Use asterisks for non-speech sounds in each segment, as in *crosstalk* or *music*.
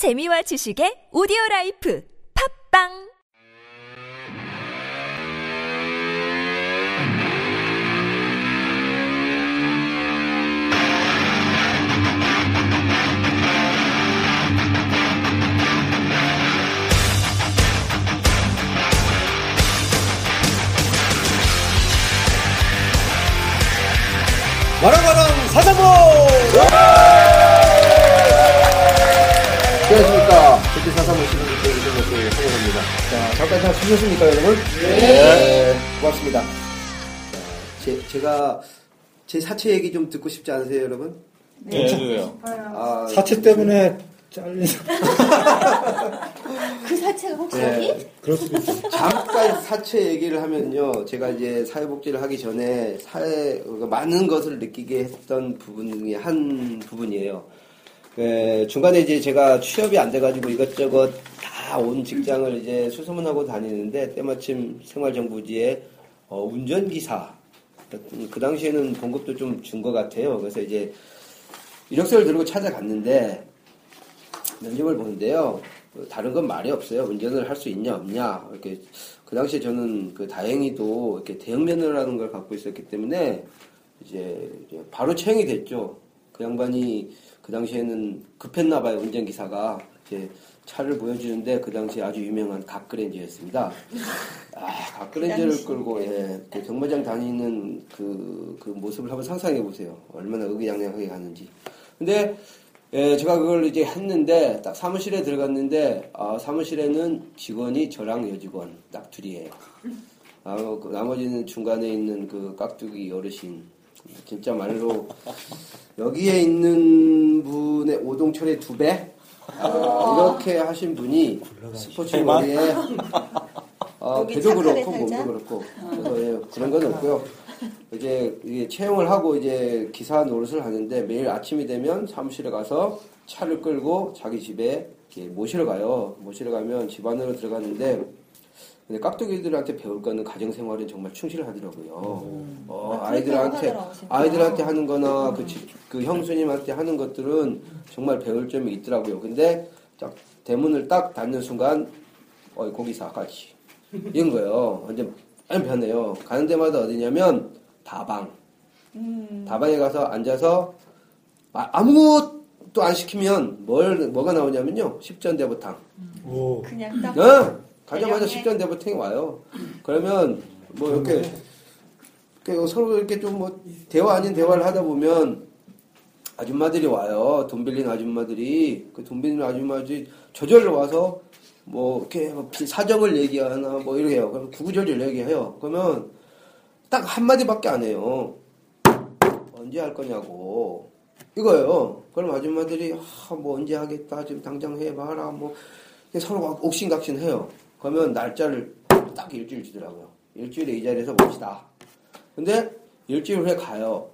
재미와 지식의 오디오 라이프 팝빵 와랑와랑 사자보! 자, 잠깐 잘 쉬셨습니까, 여러분? 네. 고맙습니다. 자, 제, 제가 제 사체 얘기 좀 듣고 싶지 않으세요, 여러분? 네, 해주세요. 아, 사채 때문에 잘린 *laughs* 그 사체가 혹시 네. 있죠. 잠깐 사체 얘기를 하면요. 제가 이제 사회복지를 하기 전에 사회, 많은 것을 느끼게 했던 부분 중에 한 부분이에요. 그 중간에 이제 제가 취업이 안 돼가지고 이것저것 다 온 직장을 이제 수소문하고 다니는데 때마침 생활정보지에 어, 운전기사. 그 당시에는 봉급도 좀 준 것 같아요. 그래서 이제 이력서를 들고 찾아갔는데 면접을 보는데요. 어, 다른 건 말이 없어요. 운전을 할 수 있냐 없냐. 이렇게 그 당시에 저는 그 다행히도 이렇게 대형 면허라는 걸 갖고 있었기 때문에 이제 바로 채용이 됐죠. 그 양반이 그 당시에는 급했나 봐요. 운전 기사가 이제 차를 보여주는데 그 당시에 아주 유명한 각그랜저였습니다. 아, 각그랜저를 끌고 예, 그 경마장 다니는 그, 그 모습을 한번 상상해 보세요. 얼마나 의기양양하게 가는지. 근데 예, 제가 그걸 이제 했는데 딱 사무실에 들어갔는데 아, 사무실에는 직원이 저랑 여직원 딱 둘이에요. 아, 그 나머지는 중간에 있는 그 깍두기 어르신 진짜 말로 여기에 있는 분의 오동철의 두 배. 아, 이렇게 하신 분이 스포츠 머리에 아, 여기 배도 그렇고 몸도. 그렇고 그래서 예, 그런 건 없고요. 이제 이게 채용을 하고 이제 기사 노릇을 하는데 매일 아침이 되면 사무실에 가서 차를 끌고 자기 집에 이렇게 모시러 가요. 모시러 가면 집 안으로 들어가는데 근데 깍두기들한테 배울 거는 가정생활은 정말 충실하더라고요. 어, 아, 아이들한테. 아이들한테 하는 거나 그, 집- 그 형수님한테 하는 것들은 정말 배울 점이 있더라고요. 근데 딱 대문을 딱 닫는 순간 어이 고기사 같이 이런 거예요. 완전 완전 변해요. 가는 데마다 어디냐면 다방. 다방에 가서 앉아서 아- 아무것도 안 시키면 뭘 뭐가 나오냐면요. 십전대보탕. 오. 그냥 딱 네. 가자마자 대령에? 십전대보탕이 와요. 그러면 뭐 이렇게, 서로 이렇게 좀 뭐 대화 아닌 대화를 하다 보면 아줌마들이 와요. 돈 빌린 아줌마들이 그 돈 빌린 아줌마들이 저절로 와서 뭐 이렇게 뭐 비- 사정을 얘기하나 뭐 이렇게 해요. 그럼 구구절절 얘기해요. 그러면 딱 한마디밖에 안 해요. 언제 할 거냐고. 이거예요. 그럼 아줌마들이, 아, 뭐 언제 하겠다. 지금 당장 해봐라. 뭐, 서로 막 옥신각신 해요. 그러면 날짜를 딱 일주일 주더라고요. 일주일에 이 자리에서 봅시다. 근데 일주일 후에 가요.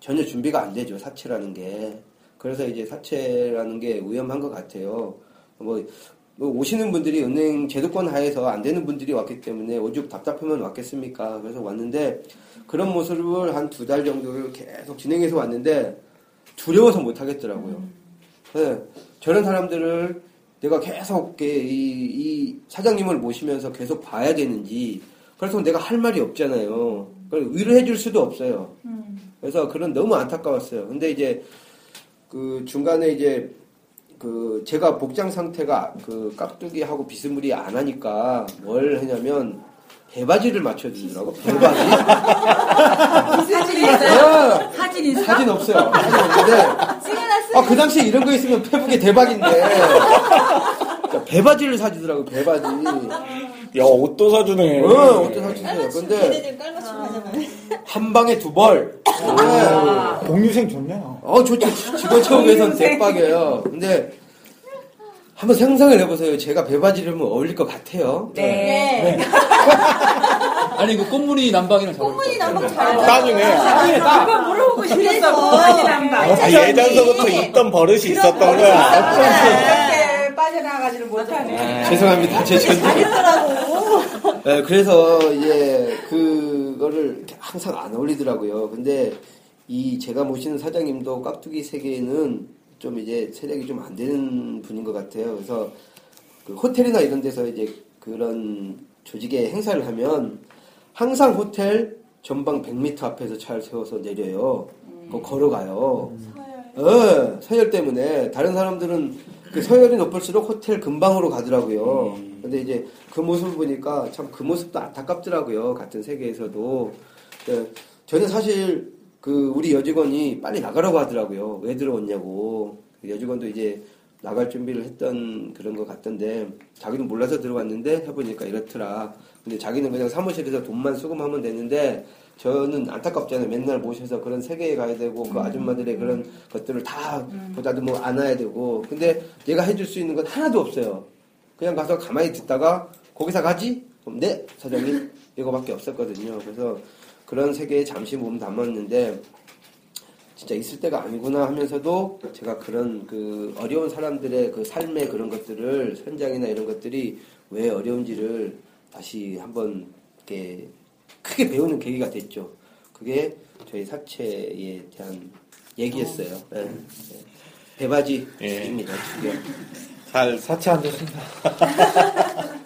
전혀 준비가 안 되죠. 사채라는 게. 그래서 이제 사채라는 게 위험한 것 같아요. 뭐, 뭐 오시는 분들이 은행 제도권 하에서 안 되는 분들이 왔기 때문에 오죽 답답하면 왔겠습니까? 그래서 왔는데 그런 모습을 한 두 달 정도를 계속 진행해서 왔는데 두려워서 못 하겠더라고요. 네, 저런 사람들을 내가 계속 이, 이 사장님을 모시면서 계속 봐야 되는지 그래서 내가 할 말이 없잖아요. 그걸 위로해 줄 수도 없어요. 그래서 그런 너무 안타까웠어요. 근데 이제 그 중간에 이제 그 제가 복장 상태가 그 깍두기하고 비스무리 안 하니까 뭘 했냐면 배바지를 맞춰주더라고. *laughs* 배바지. 사진 있어요? 네. 사진 있어? 사진 없어요. 사진 없는데. 아, 그 당시에 이런 거 있으면 페북에 대박인데. 자, 배바지를 사주더라고, 배바지. 야, 옷도 사주네. 어, 어떤 사주세요. 근데. 한 방에 두 벌. 네. 공유생 좋네요. 어, 좋죠. 직원 채우기에선 대박이에요. 근데 한번 상상을 해보세요. 제가 배바지를 면 어울릴 것 같아요. 네. *laughs* 아니 그 꽃무늬 남방이랑 잘 꽃무늬. 남방 잘 딱이네. 그거 물어보고 싶었어. 사진 한 방. 아, 예전서부터 있던 버릇이 있었던 거야. 이렇게 빠져나가지를 못하네. 죄송합니다. 제. 잘했더라고. 네, 그래서 이제 그거를 항상 안 어울리더라고요. 근데 이 제가 모시는 사장님도 깍두기 세계에는 좀 이제 세력이 좀 안 되는 분인 것 같아요. 그래서 그 호텔이나 이런 데서 이제 그런 조직의 행사를 하면 항상 호텔 전방 100m 앞에서 차를 세워서 내려요. 그거 걸어가요. 어, 서열 때문에 다른 사람들은 그 서열이 높을수록 호텔 근방으로 가더라고요. 근데 이제 그 모습을 보니까 참 그 모습도 안타깝더라고요. 같은 세계에서도. 예, 저는 사실 그 우리 여직원이 빨리 나가라고 하더라고요. 왜 들어왔냐고. 그 여직원도 이제 나갈 준비를 했던 그런 것 같던데 자기는 몰라서 들어왔는데 해보니까 이렇더라. 근데 자기는 그냥 사무실에서 돈만 수금하면 되는데 저는 안타깝잖아요. 맨날 모셔서 그런 세계에 가야 되고 그 아줌마들의 그런 것들을 다 보다듬어 안아야 되고 근데 내가 해줄 수 있는 건 하나도 없어요. 그냥 가서 가만히 듣다가 거기서 가지? 그럼 네 사장님 *laughs* 이거밖에 없었거든요. 그래서 그런 세계에 잠시 몸 담았는데 진짜 있을 때가 아니구나 하면서도 제가 그런 그 어려운 사람들의 그 삶의 그런 것들을 현장이나 이런 것들이 왜 어려운지를 다시 한번 이렇게 크게 배우는 계기가 됐죠. 그게 저희 사채에 대한 얘기였어요. 예. 예. 배바지입니다. 지금. 잘 사채 안 됐습니다. *laughs*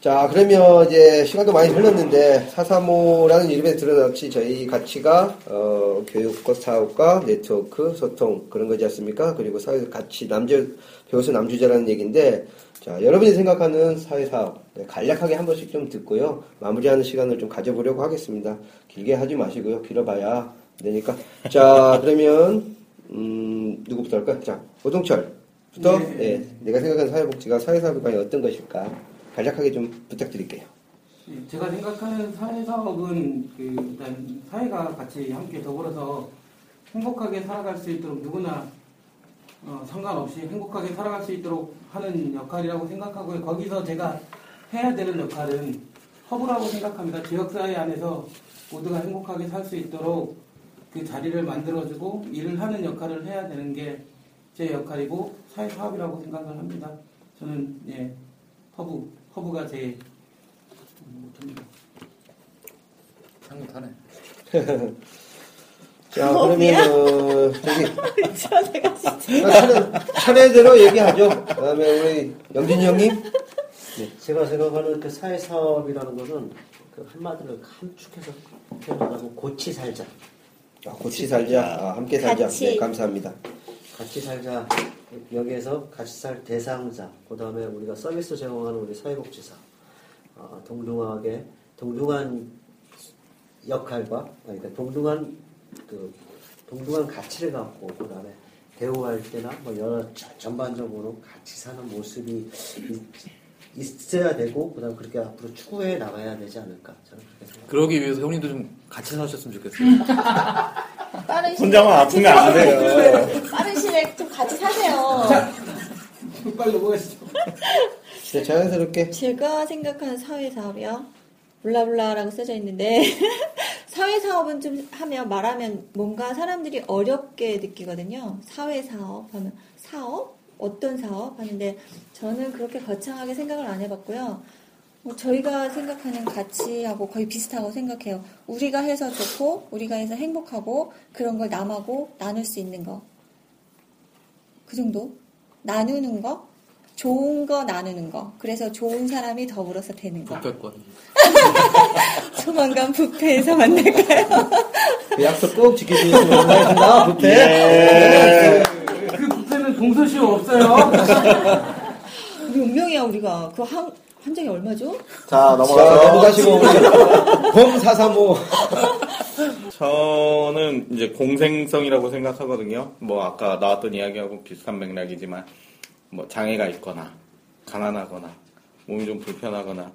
자, 그러면 이제 시간도 많이 흘렀는데, 사사모라는 이름에 들어놨지, 저희 가치가, 어, 교육과 사업과 네트워크, 소통, 그런 거지 않습니까? 그리고 사회 가치, 남주, 배우서 남주자라는 얘기인데, 자, 여러분이 생각하는 사회사업, 네, 간략하게 한 번씩 좀 듣고요. 마무리하는 시간을 좀 가져보려고 하겠습니다. 길게 하지 마시고요. 길어봐야 안 되니까. 자, 그러면, 음, 누구부터 할까요? 자, 오동철부터, 예, 내가 생각하는 사회복지가 사회사업이 과연 어떤 것일까? 간략하게 좀 부탁드릴게요. 예, 제가 생각하는 사회사업은 그 일단 사회가 같이 함께 더불어서 행복하게 살아갈 수 있도록 누구나 어, 상관없이 행복하게 살아갈 수 있도록 하는 역할이라고 생각하고요. 거기서 제가 해야 되는 역할은 허브라고 생각합니다. 지역사회 안에서 모두가 행복하게 살 수 있도록 그 자리를 만들어주고 일을 하는 역할을 해야 되는 게 제 역할이고 사회사업이라고 생각을 합니다. 저는 예, 허브, 허브가 제 음, 못합니다. 상타네. *laughs* 자, 그러면, 어, 저기. 차례, 차례 대로 얘기하죠. 그 다음에 우리 영진이 형님. 제가 생각하는 그 사회사업이라는 것은 그 한마디로 함축해서 표현하자면 고치 살자. 아, 고치 살자. 아, 함께 살자. 네, 감사합니다. 같이 살자. 여기에서 같이 살 대상자. 그 다음에 우리가 서비스 제공하는 우리 사회복지사. 어, 동등하게, 동등한 역할과, 그러니까 동등한 그, 동등한 가치를 갖고, 그 다음에 대우할 때나 뭐 여러 전- 전반적으로 같이 사는 모습이 있- 있어야 되고, 그 다음에 그렇게 앞으로 추구해 나가야 되지 않을까. 저는 그렇게 생각합니다. 그러기 위해서 형님도 좀 같이 사셨으면 좋겠어요. *laughs* 빠른 시일 혼자만 아프면 안 돼요. *laughs* 빠른 시일에 좀 같이 사세요. 빨리 넘어가시죠. 네, 자연스럽게. 제가 생각하는 사회 사업이요. 블라블라라고 써져 있는데 *laughs* 사회 사업은 좀 하면 말하면 뭔가 사람들이 어렵게 느끼거든요. 사회 사업 하면 사업? 어떤 사업? 하는데 저는 그렇게 거창하게 생각을 안 해봤고요. 뭐 저희가 생각하는 가치하고 거의 비슷하고 생각해요. 우리가 해서 좋고 우리가 해서 행복하고 그런 걸 남하고 나눌 수 있는 거. 그 정도? 나누는 거? 좋은 거 나누는 거. 그래서 좋은 사람이 더불어서 되는 거. 부패권. *laughs* 조만간 부패에서 만날까요? 그 약속 꼭 지켜주셨으면 감사하겠습니다. 부패. 예. 그 부패는 동서시효 없어요. 우리 운명이야 우리가. 그 한, 한 장이 얼마죠? 자, 자, 넘어가서. 넘어가시고, 우리 봄435. *laughs* 저는 이제 공생성이라고 생각하거든요. 뭐 아까 나왔던 이야기하고 비슷한 맥락이지만 뭐 장애가 있거나 가난하거나 몸이 좀 불편하거나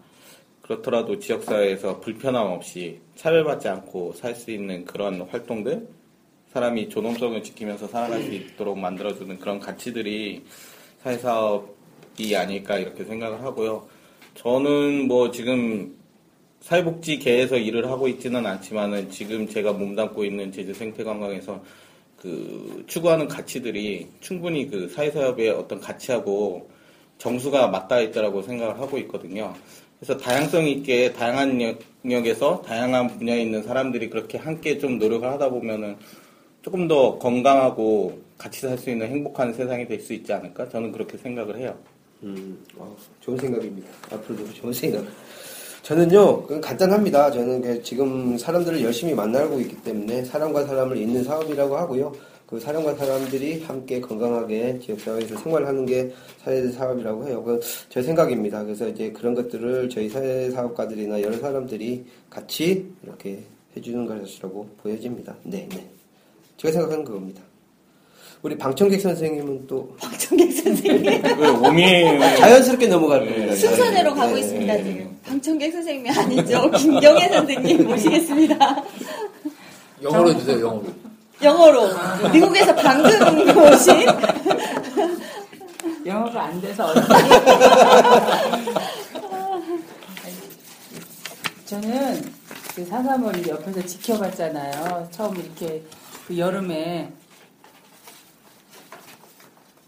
그렇더라도 지역사회에서 불편함 없이 차별받지 않고 살 수 있는 그런 활동들 사람이 존엄성을 지키면서 살아갈 수 있도록 만들어주는 그런 가치들이 사회사업이 아닐까 이렇게 생각을 하고요. 저는 뭐 지금 사회복지계에서 일을 하고 있지는 않지만은 지금 제가 몸담고 있는 제주 생태관광에서 그 추구하는 가치들이 충분히 그 사회사업의 어떤 가치하고 정수가 맞닿아 있다라고 생각을 하고 있거든요. 그래서 다양성 있게 다양한 영역에서 다양한 분야에 있는 사람들이 그렇게 함께 좀 노력을 하다 보면은 조금 더 건강하고 같이 살 수 있는 행복한 세상이 될 수 있지 않을까? 저는 그렇게 생각을 해요. 음, 어, 좋은 생각입니다. 앞으로도 좋은 생각. 저는요, 간단합니다. 저는 그 지금 사람들을 열심히 만나고 있기 때문에 사람과 사람을 잇는 사업이라고 하고요. 그 사람과 사람들이 함께 건강하게 지역사회에서 생활하는 게 사회 사업이라고 해요. 그제 생각입니다. 그래서 이제 그런 것들을 저희 사회 사업가들이나 여러 사람들이 같이 이렇게 해주는 것이라고 보여집니다. 네, 네. 제가 생각하는 그겁니다. 우리 방청객 선생님은 또 *laughs* 박정객 선생님 왜 오미 자연스럽게 넘어갈 겁니다. 순서대로 가고 네, 있습니다 네. 지금. 방청객 선생님이 아니죠. 김경애 선생님 모시겠습니다. 영어로 해주세요, 영어로. 영어로 미국에서 방금 오신 영어가 안 돼서. *laughs* 저는 그 사사머리 옆에서 지켜봤잖아요. 처음 이렇게 그 여름에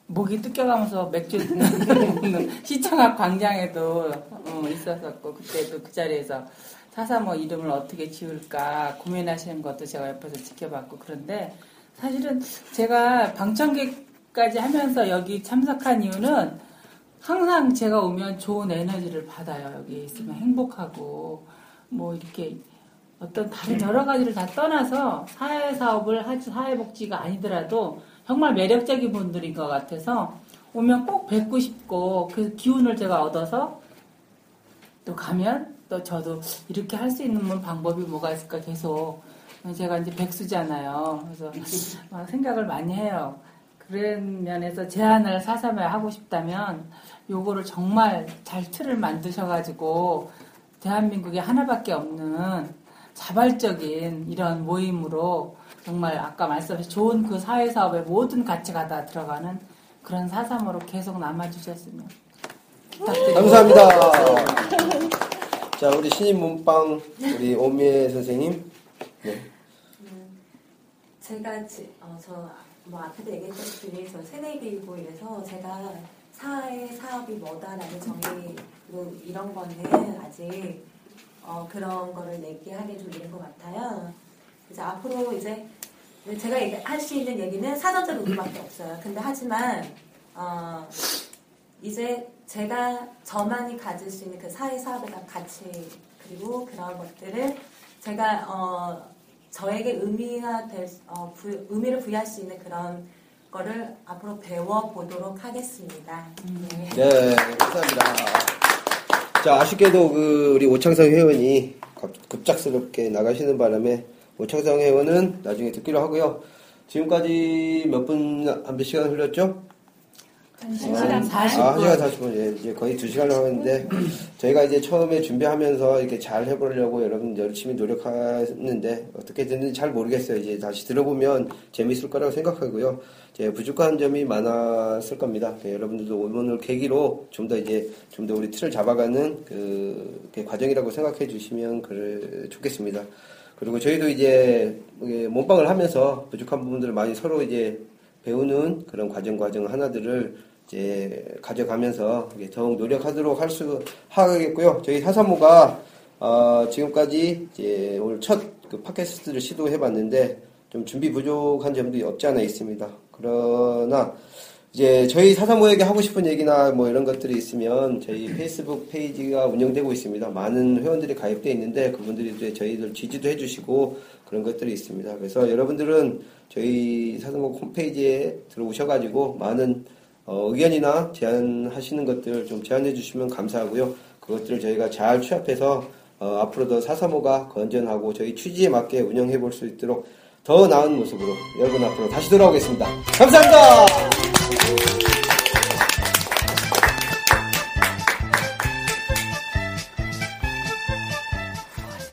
목이 뜯겨가면서 맥주 먹는 시청 앞 광장에도 어, 있었었고 그때도 그 자리에서 사사모 이름을 어떻게 지을까 고민하시는 것도 제가 옆에서 지켜봤고 그런데 사실은 제가 방청객까지 하면서 여기 참석한 이유는 항상 제가 오면 좋은 에너지를 받아요. 여기 있으면 행복하고 뭐 이렇게 어떤 다른 여러 가지를 다 떠나서 사회 사업을 하지 사회 복지가 아니더라도 정말 매력적인 분들인 것 같아서 오면 꼭 뵙고 싶고 그 기운을 제가 얻어서 또 가면 또 저도 이렇게 할 수 있는 뭐 방법이 뭐가 있을까 계속 제가 이제 백수잖아요. 그래서 막 *laughs* 생각을 많이 해요. 그런 면에서 제안을 사삼에 하고 싶다면 요거를 정말 잘 틀을 만드셔가지고 대한민국에 하나밖에 없는 자발적인 이런 모임으로 정말 아까 말씀하신 좋은 그 사회사업의 모든 가치가 다 들어가는 그런 사삼으로 계속 남아주셨으면 부탁드립니다. 감사합니다. 자, 우리 신인 문빵 우리 오미애 선생님. 네. 제가 지, 어, 저 뭐 앞에도 얘기했다시피 저 새내기이고 이래서 제가 사회 사업이 뭐다라는 정의 뭐 이런 거는 아직 어, 그런 거를 얘기하기 좀 이른 것 같아요. 이제 앞으로 이제 제가 할 수 있는 얘기는 사전적 의미밖에 없어요. 근데 하지만 어, 이제 제가 저만이 가질 수 있는 그 사회 대한 가치 그리고 그런 것들을 제가 어, 저에게 의미가 될, 수- 어, 부, 의미를 부여할 수 있는 그런 거를 앞으로 배워보도록 하겠습니다. 네. 네, 감사합니다. 자, 아쉽게도 그 우리 오창성 회원이 갑- 급작스럽게 나가시는 바람에 오창성 회원은 나중에 듣기로 하고요. 지금까지 몇 분, 한 몇 시간 흘렸죠? 한 시간 아, 1시간 40분. 예, 이제 거의 2시간을 하고 있는데, 저희가 이제 처음에 준비하면서 이렇게 잘 해보려고 여러분 열심히 노력했는데, 어떻게 됐는지 잘 모르겠어요. 이제 다시 들어보면 재밌을 거라고 생각하고요. 이제 부족한 점이 많았을 겁니다. 예, 여러분들도 오늘 계기로 좀 더 이제 좀 더 우리 틀을 잡아가는 그, 그 과정이라고 생각해 주시면 좋겠습니다. 그리고 저희도 이제 몸빵을 하면서 부족한 부분들을 많이 서로 이제 배우는 그런 과정 과정 하나들을 이제 가져가면서 더욱 노력하도록 할 수 하겠고요. 저희 사사모가 어, 지금까지 이제 오늘 첫 그 팟캐스트를 시도해봤는데 좀 준비 부족한 점도 없지 않아 있습니다. 그러나 이제 저희 사사모에게 하고 싶은 얘기나 뭐 이런 것들이 있으면 저희 페이스북 페이지가 운영되고 있습니다. 많은 회원들이 가입되어 있는데 그분들이 이제 저희들 지지도 해주시고 그런 것들이 있습니다. 그래서 여러분들은 저희 사사모 홈페이지에 들어오셔가지고 많은 어, 의견이나 제안하시는 것들 좀 제안해 주시면 감사하고요. 그것들을 저희가 잘 취합해서 어, 앞으로 더 사사모가 건전하고 저희 취지에 맞게 운영해 볼 수 있도록 더 나은 모습으로 여러분 앞으로 다시 돌아오겠습니다. 감사합니다.